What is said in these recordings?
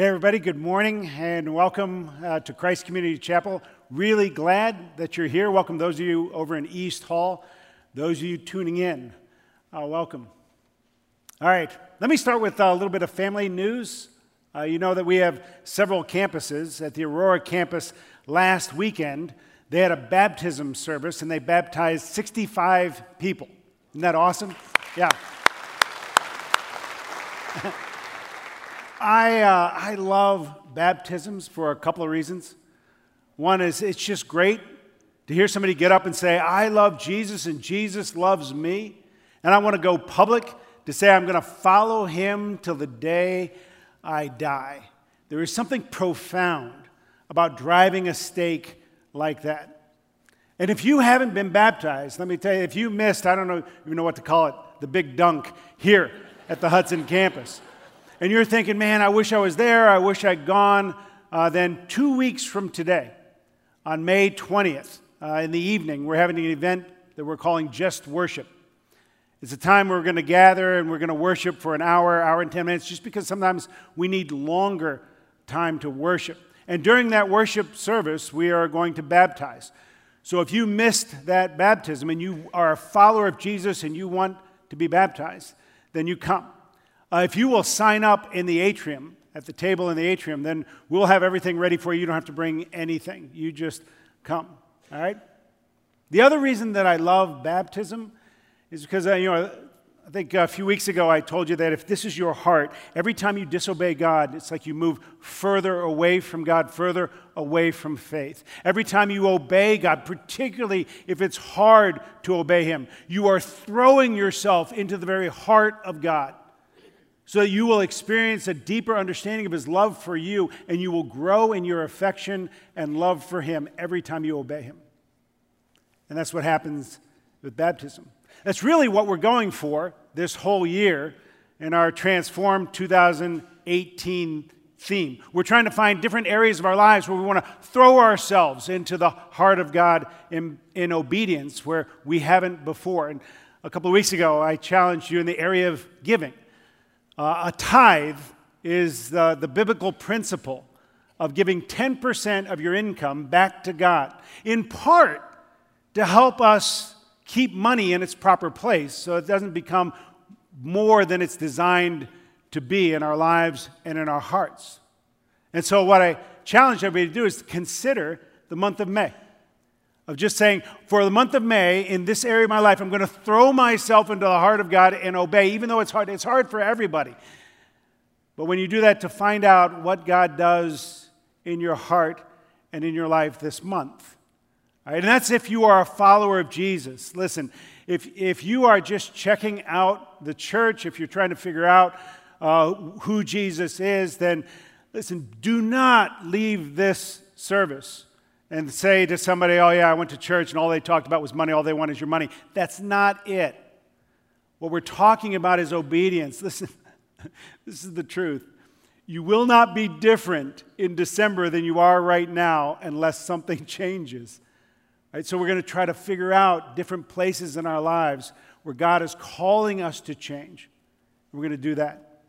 Hey, everybody, good morning and welcome uh, to Christ Community Chapel. Really glad that you're here. Welcome those of you over in East Hall, those of you tuning in. Uh, welcome. All right, let me start with a little bit of family news. Uh, you know that we have several campuses. At the Aurora campus last weekend, they had a baptism service and they baptized 65 people. Isn't that awesome? Yeah. I, uh, I love baptisms for a couple of reasons. One is it's just great to hear somebody get up and say, I love Jesus and Jesus loves me. And I want to go public to say I'm going to follow him till the day I die. There is something profound about driving a stake like that. And if you haven't been baptized, let me tell you, if you missed, I don't know, even know what to call it, the big dunk here at the Hudson campus and you're thinking, man, I wish I was there, I wish I'd gone, uh, then two weeks from today, on May 20th, uh, in the evening, we're having an event that we're calling Just Worship. It's a time we're going to gather and we're going to worship for an hour, hour and 10 minutes, just because sometimes we need longer time to worship. And during that worship service, we are going to baptize. So if you missed that baptism and you are a follower of Jesus and you want to be baptized, then you come. Uh, if you will sign up in the atrium, at the table in the atrium, then we'll have everything ready for you. You don't have to bring anything. You just come. All right? The other reason that I love baptism is because, uh, you know, I think a few weeks ago I told you that if this is your heart, every time you disobey God, it's like you move further away from God, further away from faith. Every time you obey God, particularly if it's hard to obey Him, you are throwing yourself into the very heart of God so that you will experience a deeper understanding of his love for you and you will grow in your affection and love for him every time you obey him. And that's what happens with baptism. That's really what we're going for this whole year in our Transform 2018 theme. We're trying to find different areas of our lives where we want to throw ourselves into the heart of God in, in obedience where we haven't before. And a couple of weeks ago, I challenged you in the area of giving. Uh, a tithe is the, the biblical principle of giving 10% of your income back to God, in part to help us keep money in its proper place so it doesn't become more than it's designed to be in our lives and in our hearts. And so, what I challenge everybody to do is to consider the month of May of just saying, for the month of May, in this area of my life, I'm going to throw myself into the heart of God and obey, even though it's hard. It's hard for everybody. But when you do that, to find out what God does in your heart and in your life this month. All right, and that's if you are a follower of Jesus. Listen, if, if you are just checking out the church, if you're trying to figure out uh, who Jesus is, then listen, do not leave this service and say to somebody, oh, yeah, I went to church and all they talked about was money, all they want is your money. That's not it. What we're talking about is obedience. Listen, this is the truth. You will not be different in December than you are right now unless something changes. Right? So we're going to try to figure out different places in our lives where God is calling us to change. We're going to do that.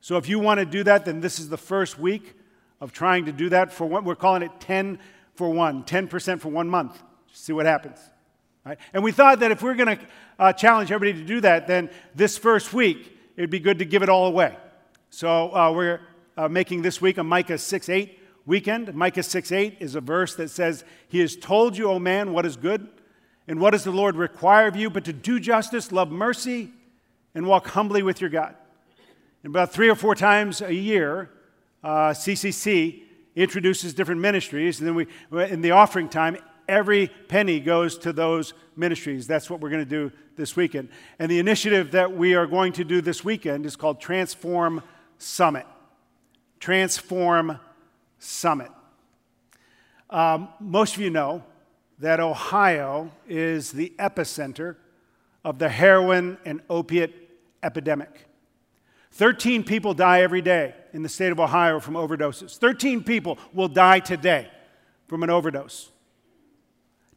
So if you want to do that, then this is the first week of trying to do that for what we're calling it 10 for one, 10% for one month. See what happens. Right? And we thought that if we are going to uh, challenge everybody to do that, then this first week, it'd be good to give it all away. So uh, we're uh, making this week a Micah 6 8 weekend. Micah 6 8 is a verse that says, He has told you, O man, what is good, and what does the Lord require of you, but to do justice, love mercy, and walk humbly with your God. And about three or four times a year, uh, CCC introduces different ministries, and then we, in the offering time, every penny goes to those ministries. That's what we're going to do this weekend. And the initiative that we are going to do this weekend is called Transform Summit. Transform Summit. Um, most of you know that Ohio is the epicenter of the heroin and opiate epidemic. 13 people die every day in the state of Ohio from overdoses. 13 people will die today from an overdose.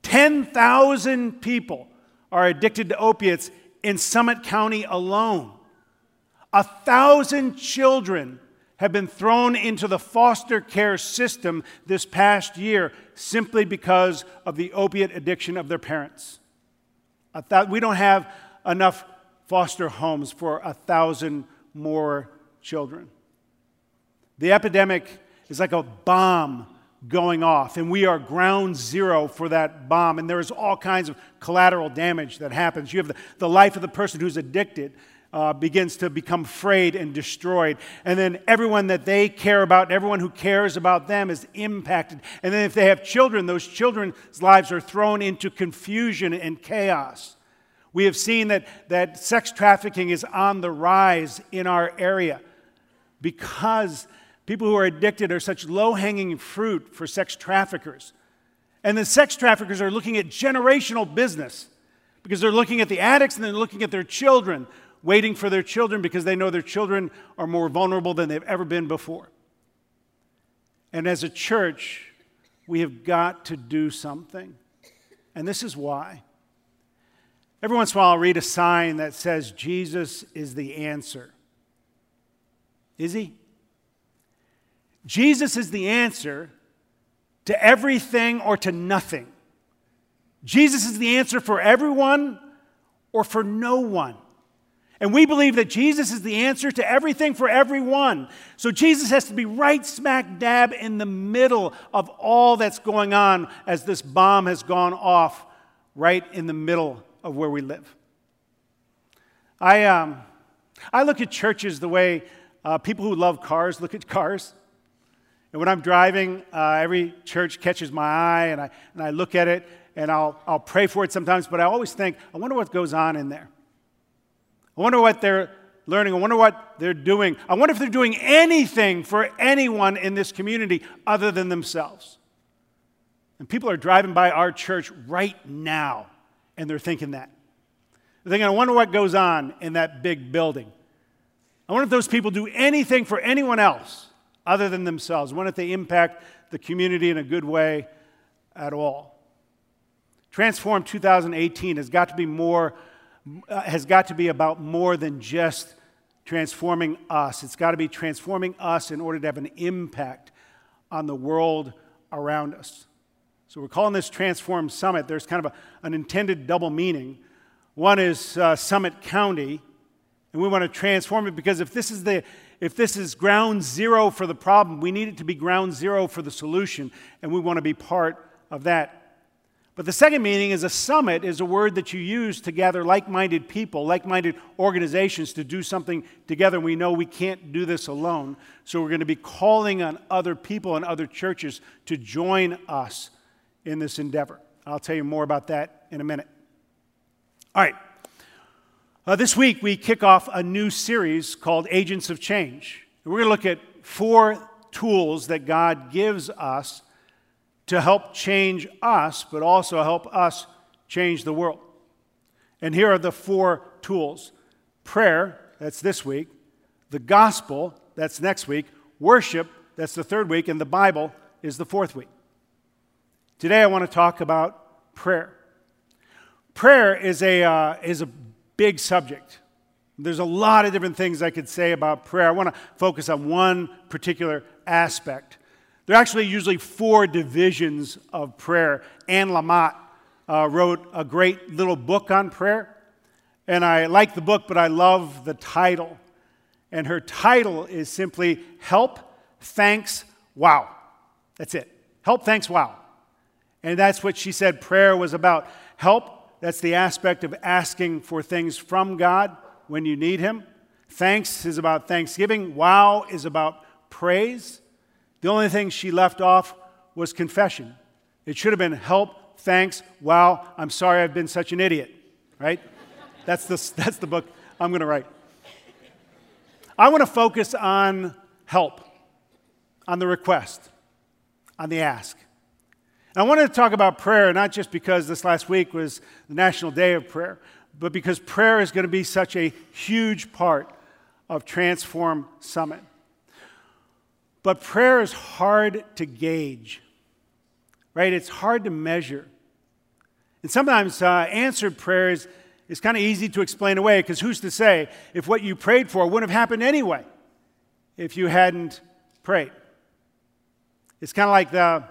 10,000 people are addicted to opiates in Summit County alone. A thousand children have been thrown into the foster care system this past year simply because of the opiate addiction of their parents. We don't have enough foster homes for a thousand more children. The epidemic is like a bomb going off, and we are ground zero for that bomb. And there is all kinds of collateral damage that happens. You have the, the life of the person who's addicted uh, begins to become frayed and destroyed. And then everyone that they care about everyone who cares about them is impacted. And then if they have children, those children's lives are thrown into confusion and chaos. We have seen that, that sex trafficking is on the rise in our area because people who are addicted are such low hanging fruit for sex traffickers. And the sex traffickers are looking at generational business because they're looking at the addicts and they're looking at their children waiting for their children because they know their children are more vulnerable than they've ever been before. And as a church, we have got to do something. And this is why. Every once in a while, I'll read a sign that says, Jesus is the answer. Is he? Jesus is the answer to everything or to nothing. Jesus is the answer for everyone or for no one. And we believe that Jesus is the answer to everything for everyone. So Jesus has to be right smack dab in the middle of all that's going on as this bomb has gone off right in the middle of where we live. I, um, I look at churches the way uh, people who love cars look at cars. And when I'm driving, uh, every church catches my eye, and I, and I look at it, and I'll, I'll pray for it sometimes, but I always think, I wonder what goes on in there. I wonder what they're learning. I wonder what they're doing. I wonder if they're doing anything for anyone in this community other than themselves. And people are driving by our church right now, and they're thinking that. They're thinking, I wonder what goes on in that big building. I wonder if those people do anything for anyone else other than themselves. Wonder if they impact the community in a good way at all. Transform 2018 has got to be more uh, has got to be about more than just transforming us. It's got to be transforming us in order to have an impact on the world around us. So we're calling this Transform Summit. There's kind of a, an intended double meaning. One is uh, Summit County, and we want to transform it because if this is the if this is ground zero for the problem, we need it to be ground zero for the solution, and we want to be part of that but the second meaning is a summit is a word that you use to gather like minded people, like minded organizations to do something together. We know we can't do this alone. So we're going to be calling on other people and other churches to join us in this endeavor. I'll tell you more about that in a minute. All right. Uh, this week, we kick off a new series called Agents of Change. We're going to look at four tools that God gives us to help change us, but also help us change the world. And here are the four tools prayer, that's this week, the gospel, that's next week, worship, that's the third week, and the Bible is the fourth week. Today I want to talk about prayer. Prayer is a, uh, is a big subject. There's a lot of different things I could say about prayer. I want to focus on one particular aspect. There are actually usually four divisions of prayer. Anne Lamott uh, wrote a great little book on prayer. And I like the book, but I love the title. And her title is simply Help, Thanks, Wow. That's it. Help, thanks, wow. And that's what she said prayer was about. Help, that's the aspect of asking for things from God when you need Him. Thanks is about thanksgiving. Wow is about praise. The only thing she left off was confession. It should have been help, thanks, wow, I'm sorry I've been such an idiot, right? that's, the, that's the book I'm going to write. I want to focus on help, on the request, on the ask. I wanted to talk about prayer, not just because this last week was the National Day of Prayer, but because prayer is going to be such a huge part of Transform Summit. But prayer is hard to gauge, right? It's hard to measure. And sometimes uh, answered prayers is kind of easy to explain away because who's to say if what you prayed for wouldn't have happened anyway? if you hadn't prayed. It's kind of like the,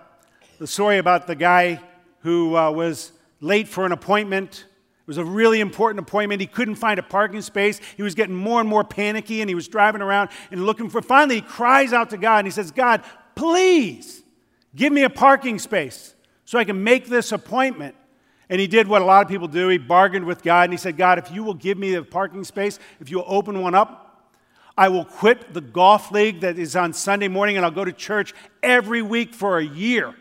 the story about the guy who uh, was late for an appointment. It was a really important appointment. He couldn't find a parking space. He was getting more and more panicky, and he was driving around and looking for. Finally, he cries out to God and he says, God, please give me a parking space so I can make this appointment. And he did what a lot of people do. He bargained with God and he said, God, if you will give me the parking space, if you'll open one up, I will quit the golf league that is on Sunday morning and I'll go to church every week for a year.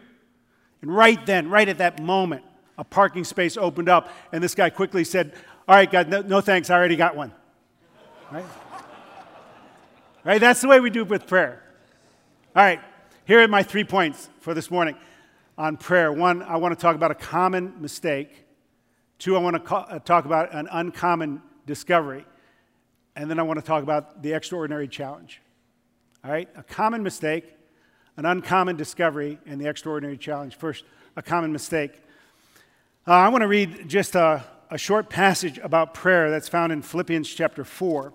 And right then, right at that moment, a parking space opened up, and this guy quickly said, All right, God, no, no thanks, I already got one. Right? right? That's the way we do it with prayer. All right, here are my three points for this morning on prayer. One, I want to talk about a common mistake. Two, I want to co- uh, talk about an uncommon discovery. And then I want to talk about the extraordinary challenge. All right, a common mistake, an uncommon discovery, and the extraordinary challenge. First, a common mistake. Uh, I want to read just a, a short passage about prayer that's found in Philippians chapter 4.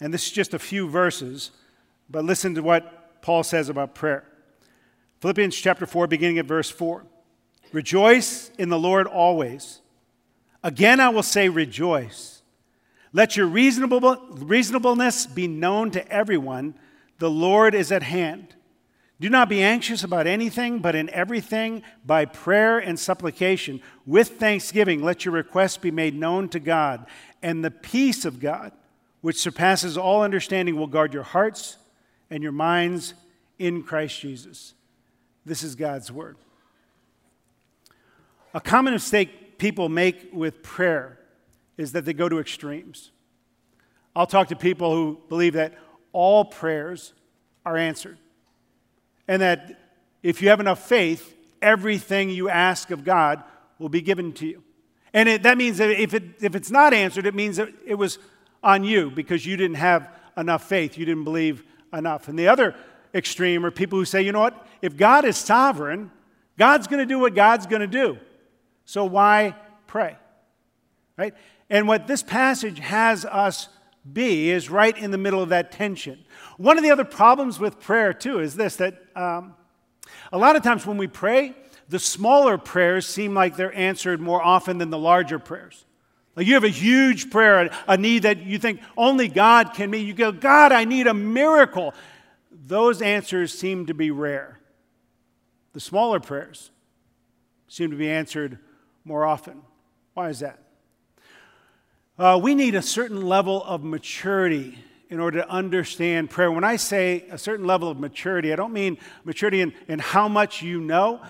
And this is just a few verses, but listen to what Paul says about prayer. Philippians chapter 4, beginning at verse 4. Rejoice in the Lord always. Again, I will say, rejoice. Let your reasonable, reasonableness be known to everyone. The Lord is at hand. Do not be anxious about anything, but in everything, by prayer and supplication, with thanksgiving, let your requests be made known to God. And the peace of God, which surpasses all understanding, will guard your hearts and your minds in Christ Jesus. This is God's word. A common mistake people make with prayer is that they go to extremes. I'll talk to people who believe that all prayers are answered, and that if you have enough faith, everything you ask of God will be given to you. And it, that means that if, it, if it's not answered, it means that it was on you because you didn't have enough faith, you didn't believe enough. And the other extreme are people who say, you know what? If God is sovereign, God's going to do what God's going to do. So why pray? Right? And what this passage has us be is right in the middle of that tension. One of the other problems with prayer, too, is this that um, a lot of times when we pray, the smaller prayers seem like they're answered more often than the larger prayers. Like you have a huge prayer, a need that you think only God can meet. You go, God, I need a miracle those answers seem to be rare. The smaller prayers seem to be answered more often. Why is that? Uh, we need a certain level of maturity in order to understand prayer. When I say a certain level of maturity, I don't mean maturity in, in how much you know,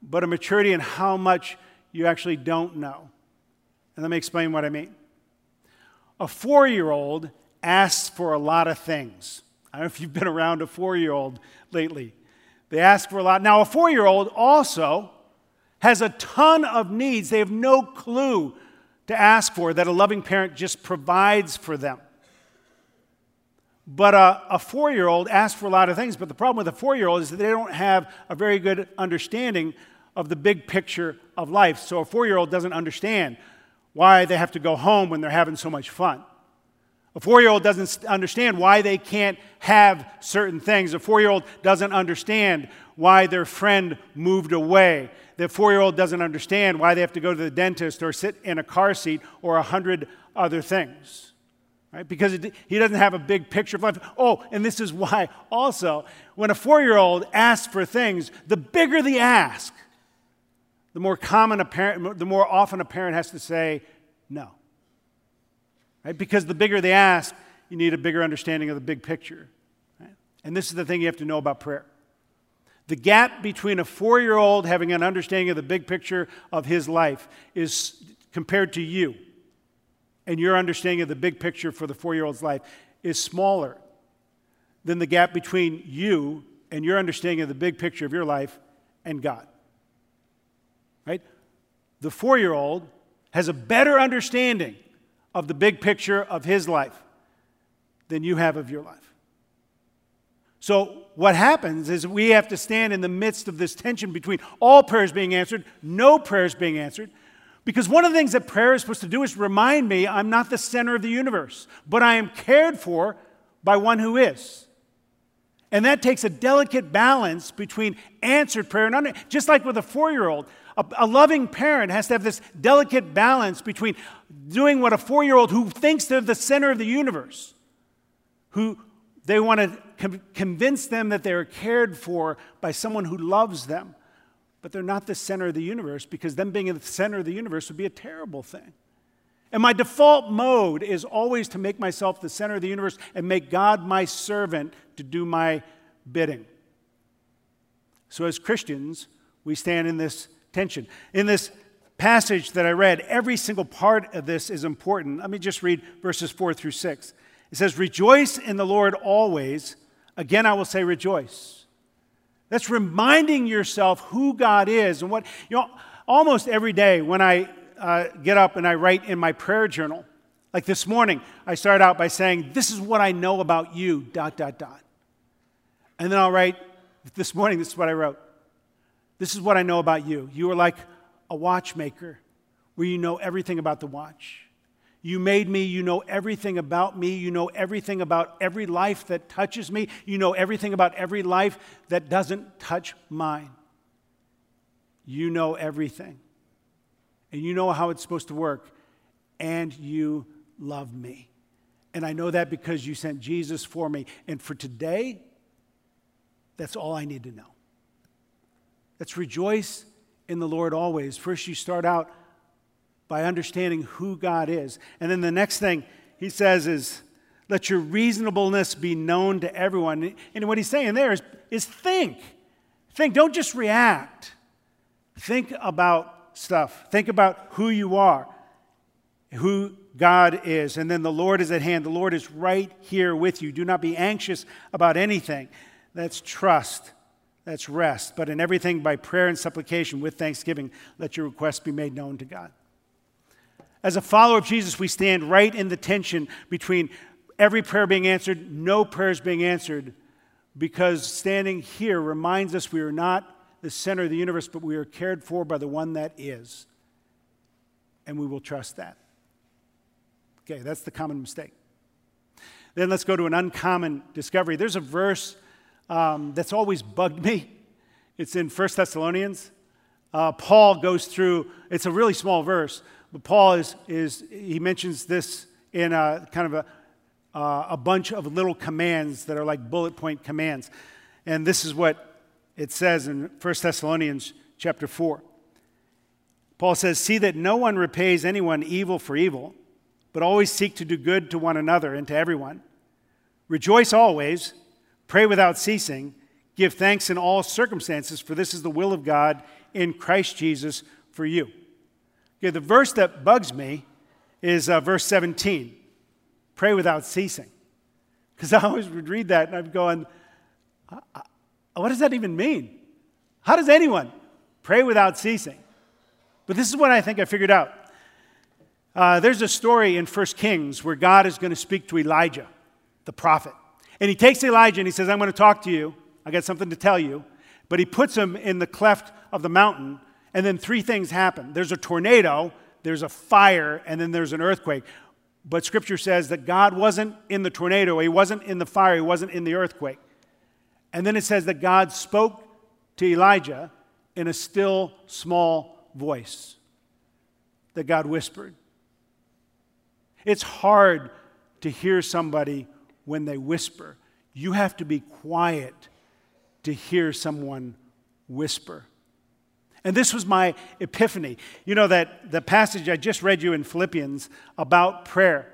but a maturity in how much you actually don't know. And let me explain what I mean. A four year old asks for a lot of things. I don't know if you've been around a four year old lately. They ask for a lot. Now, a four year old also has a ton of needs they have no clue to ask for that a loving parent just provides for them. But a, a four year old asks for a lot of things, but the problem with a four year old is that they don't have a very good understanding of the big picture of life. So a four year old doesn't understand why they have to go home when they're having so much fun. A four year old doesn't understand why they can't have certain things. A four year old doesn't understand why their friend moved away. The four year old doesn't understand why they have to go to the dentist or sit in a car seat or a hundred other things. Right? Because it, he doesn't have a big picture of life. Oh, and this is why also, when a four year old asks for things, the bigger the ask, the more common a parent, the more often a parent has to say no. Right? Because the bigger they ask, you need a bigger understanding of the big picture. Right? And this is the thing you have to know about prayer. The gap between a four year old having an understanding of the big picture of his life is compared to you and your understanding of the big picture for the four year old's life is smaller than the gap between you and your understanding of the big picture of your life and God. Right? The four year old has a better understanding of the big picture of his life than you have of your life. So, what happens is we have to stand in the midst of this tension between all prayers being answered, no prayers being answered. Because one of the things that prayer is supposed to do is remind me I'm not the center of the universe, but I am cared for by one who is. And that takes a delicate balance between answered prayer and un- just like with a four year old. A, a loving parent has to have this delicate balance between doing what a four year old who thinks they're the center of the universe, who they want to com- convince them that they're cared for by someone who loves them, but they're not the center of the universe because them being in the center of the universe would be a terrible thing. And my default mode is always to make myself the center of the universe and make God my servant to do my bidding. So, as Christians, we stand in this tension. In this passage that I read, every single part of this is important. Let me just read verses 4 through 6. It says, Rejoice in the Lord always. Again, I will say, rejoice. That's reminding yourself who God is and what, you know, almost every day when I uh, get up and I write in my prayer journal. Like this morning, I start out by saying, This is what I know about you, dot, dot, dot. And then I'll write, This morning, this is what I wrote. This is what I know about you. You are like a watchmaker where you know everything about the watch. You made me. You know everything about me. You know everything about every life that touches me. You know everything about every life that doesn't touch mine. You know everything and you know how it's supposed to work, and you love me. And I know that because you sent Jesus for me. And for today, that's all I need to know. Let's rejoice in the Lord always. First, you start out by understanding who God is. And then the next thing he says is, let your reasonableness be known to everyone. And what he's saying there is, is think. Think, don't just react. Think about stuff. Think about who you are, who God is, and then the Lord is at hand. The Lord is right here with you. Do not be anxious about anything. That's trust. That's rest. But in everything, by prayer and supplication with thanksgiving, let your requests be made known to God. As a follower of Jesus, we stand right in the tension between every prayer being answered, no prayers being answered, because standing here reminds us we are not the center of the universe, but we are cared for by the one that is. And we will trust that. Okay, that's the common mistake. Then let's go to an uncommon discovery. There's a verse um, that's always bugged me. It's in 1 Thessalonians. Uh, Paul goes through, it's a really small verse, but Paul is, is he mentions this in a kind of a, uh, a bunch of little commands that are like bullet point commands. And this is what it says in 1 Thessalonians chapter 4. Paul says, See that no one repays anyone evil for evil, but always seek to do good to one another and to everyone. Rejoice always, pray without ceasing, give thanks in all circumstances, for this is the will of God in Christ Jesus for you. Okay, the verse that bugs me is uh, verse 17 pray without ceasing. Because I always would read that and I'm going, what does that even mean? How does anyone pray without ceasing? But this is what I think I figured out. Uh, there's a story in 1 Kings where God is going to speak to Elijah, the prophet. And he takes Elijah and he says, I'm going to talk to you. I got something to tell you. But he puts him in the cleft of the mountain, and then three things happen there's a tornado, there's a fire, and then there's an earthquake. But scripture says that God wasn't in the tornado, he wasn't in the fire, he wasn't in the earthquake. And then it says that God spoke to Elijah in a still small voice, that God whispered. It's hard to hear somebody when they whisper. You have to be quiet to hear someone whisper. And this was my epiphany. You know, that the passage I just read you in Philippians about prayer.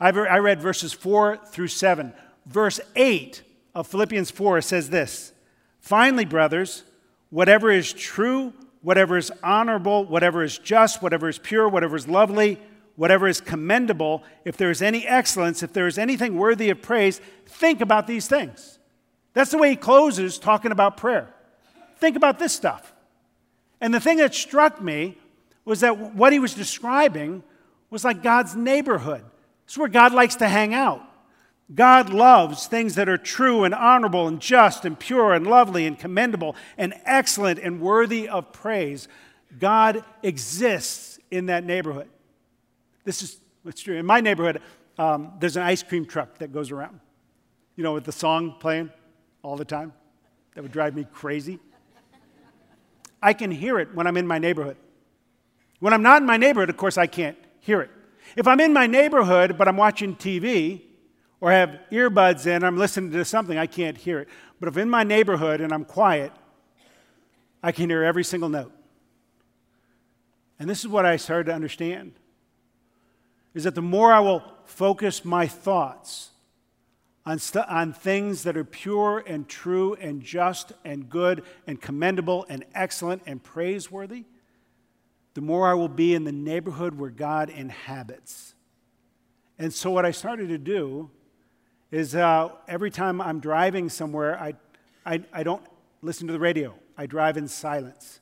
I read verses 4 through 7. Verse 8 of Philippians 4 says this Finally, brothers, whatever is true, whatever is honorable, whatever is just, whatever is pure, whatever is lovely, whatever is commendable, if there is any excellence, if there is anything worthy of praise, think about these things. That's the way he closes talking about prayer. Think about this stuff. And the thing that struck me was that what he was describing was like God's neighborhood. It's where God likes to hang out. God loves things that are true and honorable and just and pure and lovely and commendable and excellent and worthy of praise. God exists in that neighborhood. This is what's true. In my neighborhood, um, there's an ice cream truck that goes around, you know, with the song playing all the time. That would drive me crazy. I can hear it when I'm in my neighborhood. When I'm not in my neighborhood, of course, I can't hear it. If I'm in my neighborhood, but I'm watching TV or have earbuds in, I'm listening to something, I can't hear it. But if in my neighborhood and I'm quiet, I can hear every single note. And this is what I started to understand is that the more I will focus my thoughts on, st- on things that are pure and true and just and good and commendable and excellent and praiseworthy, the more I will be in the neighborhood where God inhabits. And so, what I started to do is uh, every time I'm driving somewhere, I, I, I don't listen to the radio, I drive in silence.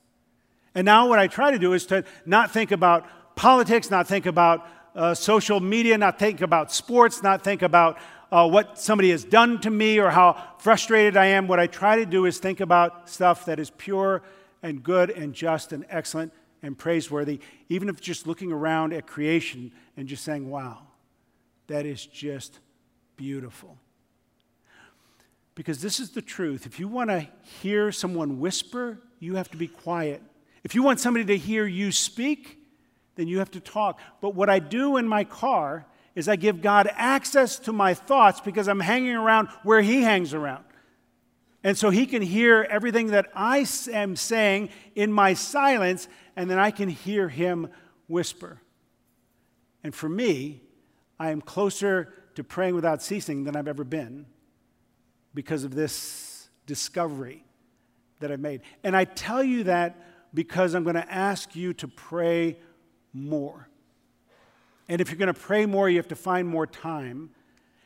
And now, what I try to do is to not think about politics, not think about uh, social media, not think about sports, not think about uh, what somebody has done to me or how frustrated I am. What I try to do is think about stuff that is pure and good and just and excellent and praiseworthy, even if just looking around at creation and just saying, wow, that is just beautiful. Because this is the truth. If you want to hear someone whisper, you have to be quiet. If you want somebody to hear you speak, then you have to talk. But what I do in my car is I give God access to my thoughts because I'm hanging around where He hangs around. And so He can hear everything that I am saying in my silence, and then I can hear Him whisper. And for me, I am closer to praying without ceasing than I've ever been because of this discovery that I've made. And I tell you that because I'm going to ask you to pray more. And if you're going to pray more, you have to find more time.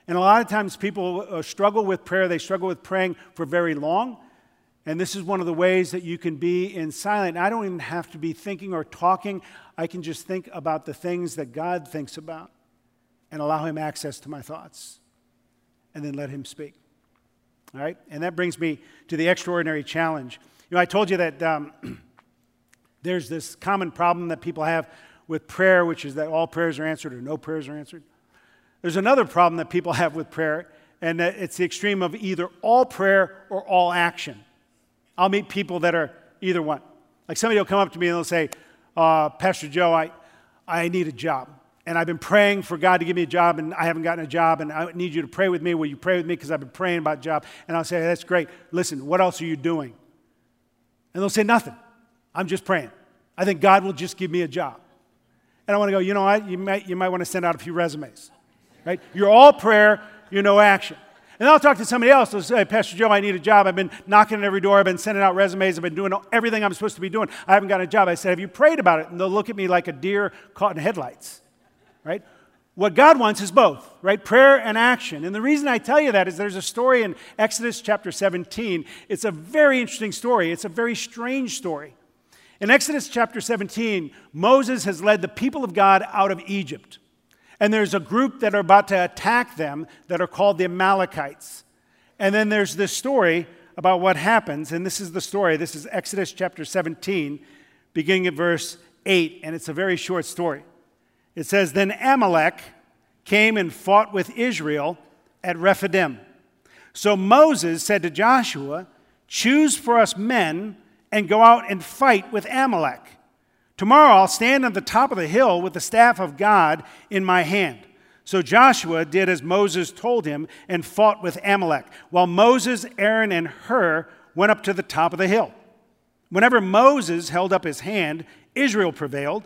And a lot of times people uh, struggle with prayer, they struggle with praying for very long. And this is one of the ways that you can be in silent. I don't even have to be thinking or talking. I can just think about the things that God thinks about and allow Him access to my thoughts and then let Him speak. All right? And that brings me to the extraordinary challenge. You know, I told you that um, there's this common problem that people have with prayer, which is that all prayers are answered or no prayers are answered. There's another problem that people have with prayer, and that it's the extreme of either all prayer or all action. I'll meet people that are either one. Like somebody will come up to me and they'll say, uh, Pastor Joe, I, I need a job. And I've been praying for God to give me a job, and I haven't gotten a job, and I need you to pray with me. Will you pray with me? Because I've been praying about a job. And I'll say, That's great. Listen, what else are you doing? And they'll say, Nothing. I'm just praying. I think God will just give me a job. And I want to go, you know what? You might, you might want to send out a few resumes, right? You're all prayer, you're no action. And I'll talk to somebody else. They'll say, Pastor Joe, I need a job. I've been knocking at every door. I've been sending out resumes. I've been doing everything I'm supposed to be doing. I haven't got a job. I said, Have you prayed about it? And they'll look at me like a deer caught in headlights, right? What God wants is both, right? Prayer and action. And the reason I tell you that is there's a story in Exodus chapter 17. It's a very interesting story, it's a very strange story. In Exodus chapter 17, Moses has led the people of God out of Egypt. And there's a group that are about to attack them that are called the Amalekites. And then there's this story about what happens. And this is the story. This is Exodus chapter 17, beginning at verse 8. And it's a very short story. It says Then Amalek came and fought with Israel at Rephidim. So Moses said to Joshua, Choose for us men and go out and fight with Amalek. Tomorrow I'll stand on the top of the hill with the staff of God in my hand. So Joshua did as Moses told him and fought with Amalek, while Moses, Aaron, and Hur went up to the top of the hill. Whenever Moses held up his hand, Israel prevailed,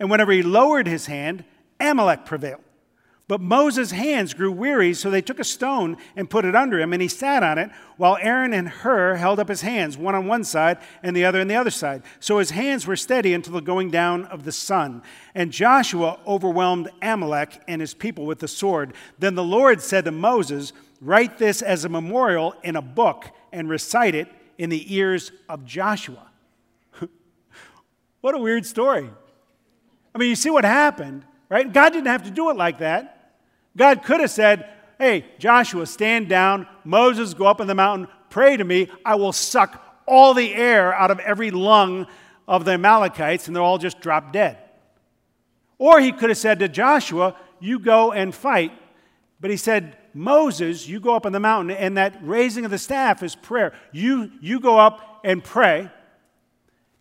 and whenever he lowered his hand, Amalek prevailed. But Moses' hands grew weary, so they took a stone and put it under him, and he sat on it, while Aaron and Hur held up his hands, one on one side and the other on the other side. So his hands were steady until the going down of the sun. And Joshua overwhelmed Amalek and his people with the sword. Then the Lord said to Moses, Write this as a memorial in a book and recite it in the ears of Joshua. what a weird story. I mean, you see what happened, right? God didn't have to do it like that. God could have said, Hey, Joshua, stand down. Moses, go up on the mountain, pray to me. I will suck all the air out of every lung of the Amalekites, and they'll all just drop dead. Or he could have said to Joshua, You go and fight. But he said, Moses, you go up on the mountain, and that raising of the staff is prayer. You, you go up and pray.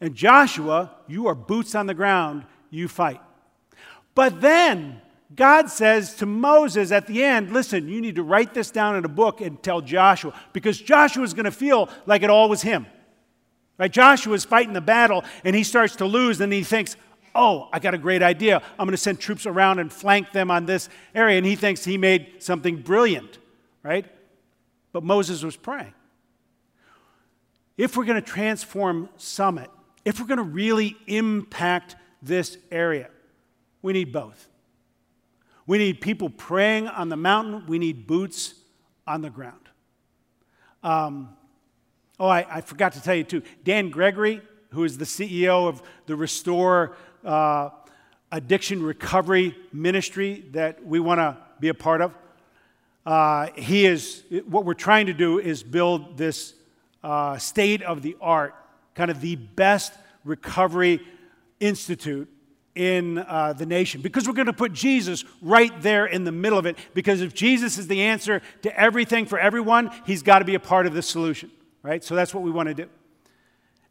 And Joshua, you are boots on the ground, you fight. But then God says to Moses at the end, listen, you need to write this down in a book and tell Joshua, because Joshua is going to feel like it all was him. Right? Joshua is fighting the battle and he starts to lose, and he thinks, oh, I got a great idea. I'm going to send troops around and flank them on this area. And he thinks he made something brilliant, right? But Moses was praying. If we're going to transform Summit, if we're going to really impact this area, we need both. We need people praying on the mountain, we need boots on the ground. Um, oh, I, I, forgot to tell you too. Dan Gregory, who is the CEO of the Restore uh, Addiction Recovery Ministry that we want to be a part of, uh, he is, what we're trying to do is build this uh, state of the art, kind of the best recovery institute in uh, the nation because we're going to put Jesus right there in the middle of it. Because if Jesus is the answer to everything for everyone, he's got to be a part of the solution, right? So that's what we want to do.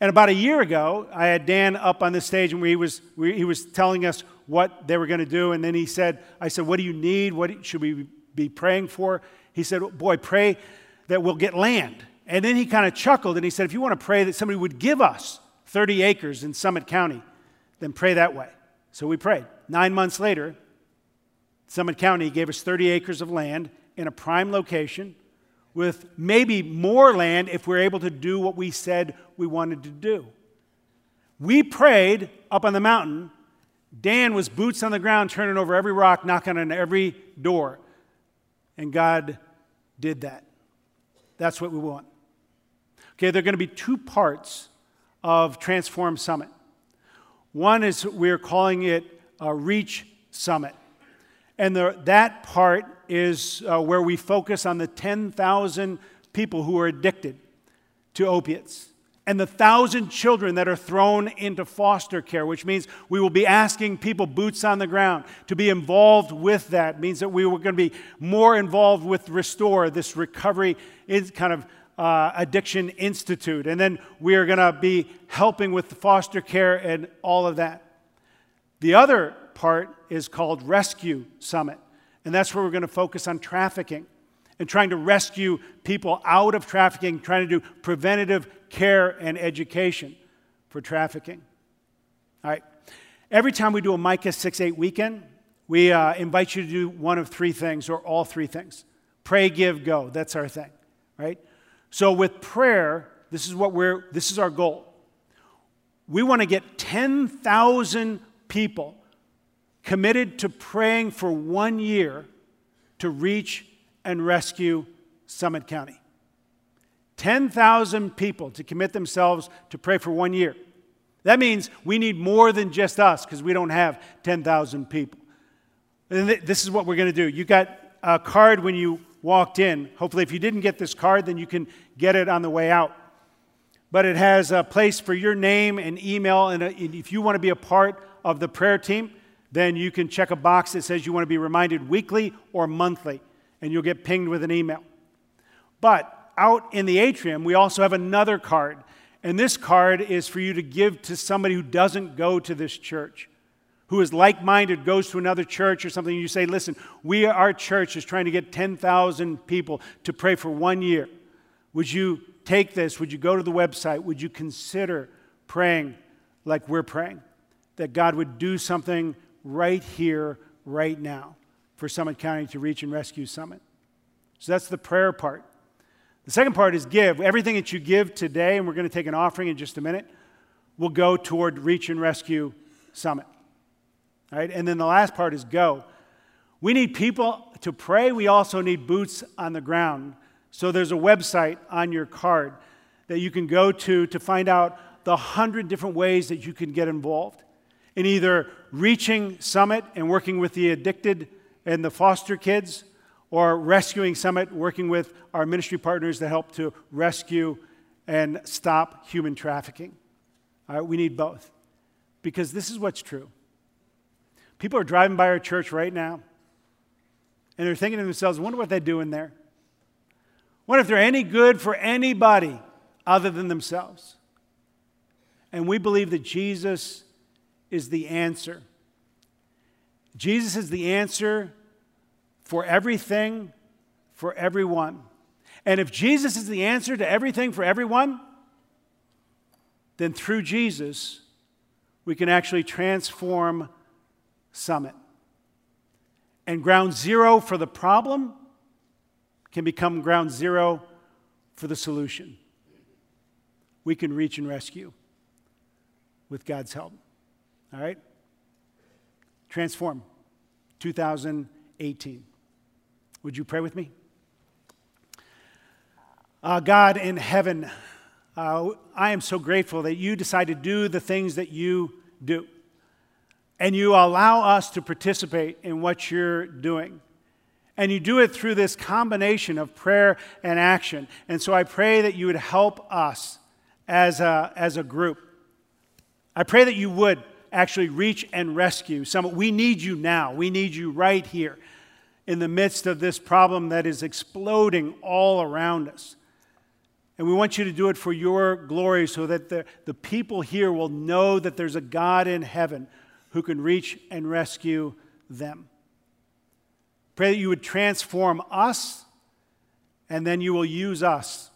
And about a year ago, I had Dan up on the stage and he was, he was telling us what they were going to do. And then he said, I said, What do you need? What should we be praying for? He said, Boy, pray that we'll get land. And then he kind of chuckled and he said, If you want to pray that somebody would give us 30 acres in Summit County, then pray that way. So we prayed. Nine months later, Summit County gave us 30 acres of land in a prime location with maybe more land if we're able to do what we said we wanted to do. We prayed up on the mountain. Dan was boots on the ground, turning over every rock, knocking on every door. And God did that. That's what we want. Okay, there are going to be two parts of Transform Summit. One is we're calling it a Reach Summit. And the, that part is uh, where we focus on the 10,000 people who are addicted to opiates and the thousand children that are thrown into foster care, which means we will be asking people boots on the ground to be involved with that. It means that we were going to be more involved with Restore, this recovery is kind of uh, Addiction Institute. And then we are going to be helping with the foster care and all of that. The other part is called Rescue Summit. And that's where we're going to focus on trafficking and trying to rescue people out of trafficking, trying to do preventative care and education for trafficking. All right. Every time we do a Micah 6 8 weekend, we uh, invite you to do one of three things or all three things pray, give, go. That's our thing, right? So with prayer, this is what we're this is our goal. We want to get 10,000 people committed to praying for 1 year to reach and rescue Summit County. 10,000 people to commit themselves to pray for 1 year. That means we need more than just us because we don't have 10,000 people. And this is what we're going to do. You got a card when you walked in. Hopefully, if you didn't get this card, then you can get it on the way out. But it has a place for your name and email. Uh, and if you want to be a part of the prayer team, then you can check a box that says you want to be reminded weekly or monthly, and you'll get pinged with an email. But out in the atrium, we also have another card. And this card is for you to give to somebody who doesn't go to this church who is like minded goes to another church or something, you say, Listen, we, our church is trying to get 10,000 people to pray for one year. Would you take this? Would you go to the website? Would you consider praying like we're praying? That God would do something right here, right now for Summit County to reach and rescue Summit. So that's the prayer part. The second part is give. Everything that you give today, and we're going to take an offering in just a minute, will go toward Reach and Rescue Summit. Right? And then the last part is go. We need people to pray. We also need boots on the ground. So there's a website on your card that you can go to to find out the hundred different ways that you can get involved in either reaching Summit and working with the addicted and the foster kids, or rescuing Summit, working with our ministry partners to help to rescue and stop human trafficking. All right, we need both because this is what's true. People are driving by our church right now, And they're thinking to themselves, wonder what they're doing there. What if they're any good for anybody other than themselves? And we believe that Jesus is the answer. Jesus is the answer for everything, for everyone. And if Jesus is the answer to everything for everyone, then through Jesus, we can actually transform Summit. And ground zero for the problem can become ground zero for the solution. We can reach and rescue with God's help. All right? Transform 2018. Would you pray with me? Uh, God in heaven, uh, I am so grateful that you decide to do the things that you do. And you allow us to participate in what you're doing. And you do it through this combination of prayer and action. And so I pray that you would help us as a, as a group. I pray that you would actually reach and rescue some. We need you now. We need you right here in the midst of this problem that is exploding all around us. And we want you to do it for your glory so that the, the people here will know that there's a God in heaven who can reach and rescue them. Pray that you would transform us, and then you will use us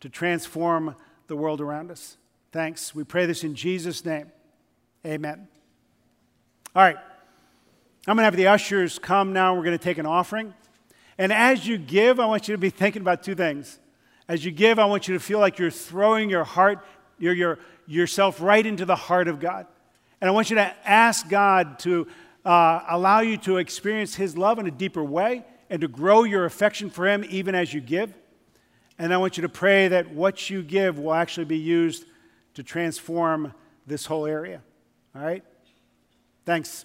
to transform the world around us. Thanks. We pray this in Jesus' name. Amen. All right. I'm going to have the ushers come now. We're going to take an offering. And as you give, I want you to be thinking about two things. As you give, I want you to feel like you're throwing your heart, your, your, yourself right into the heart of God. And I want you to ask God to uh, allow you to experience His love in a deeper way and to grow your affection for Him even as you give. And I want you to pray that what you give will actually be used to transform this whole area. All right? Thanks.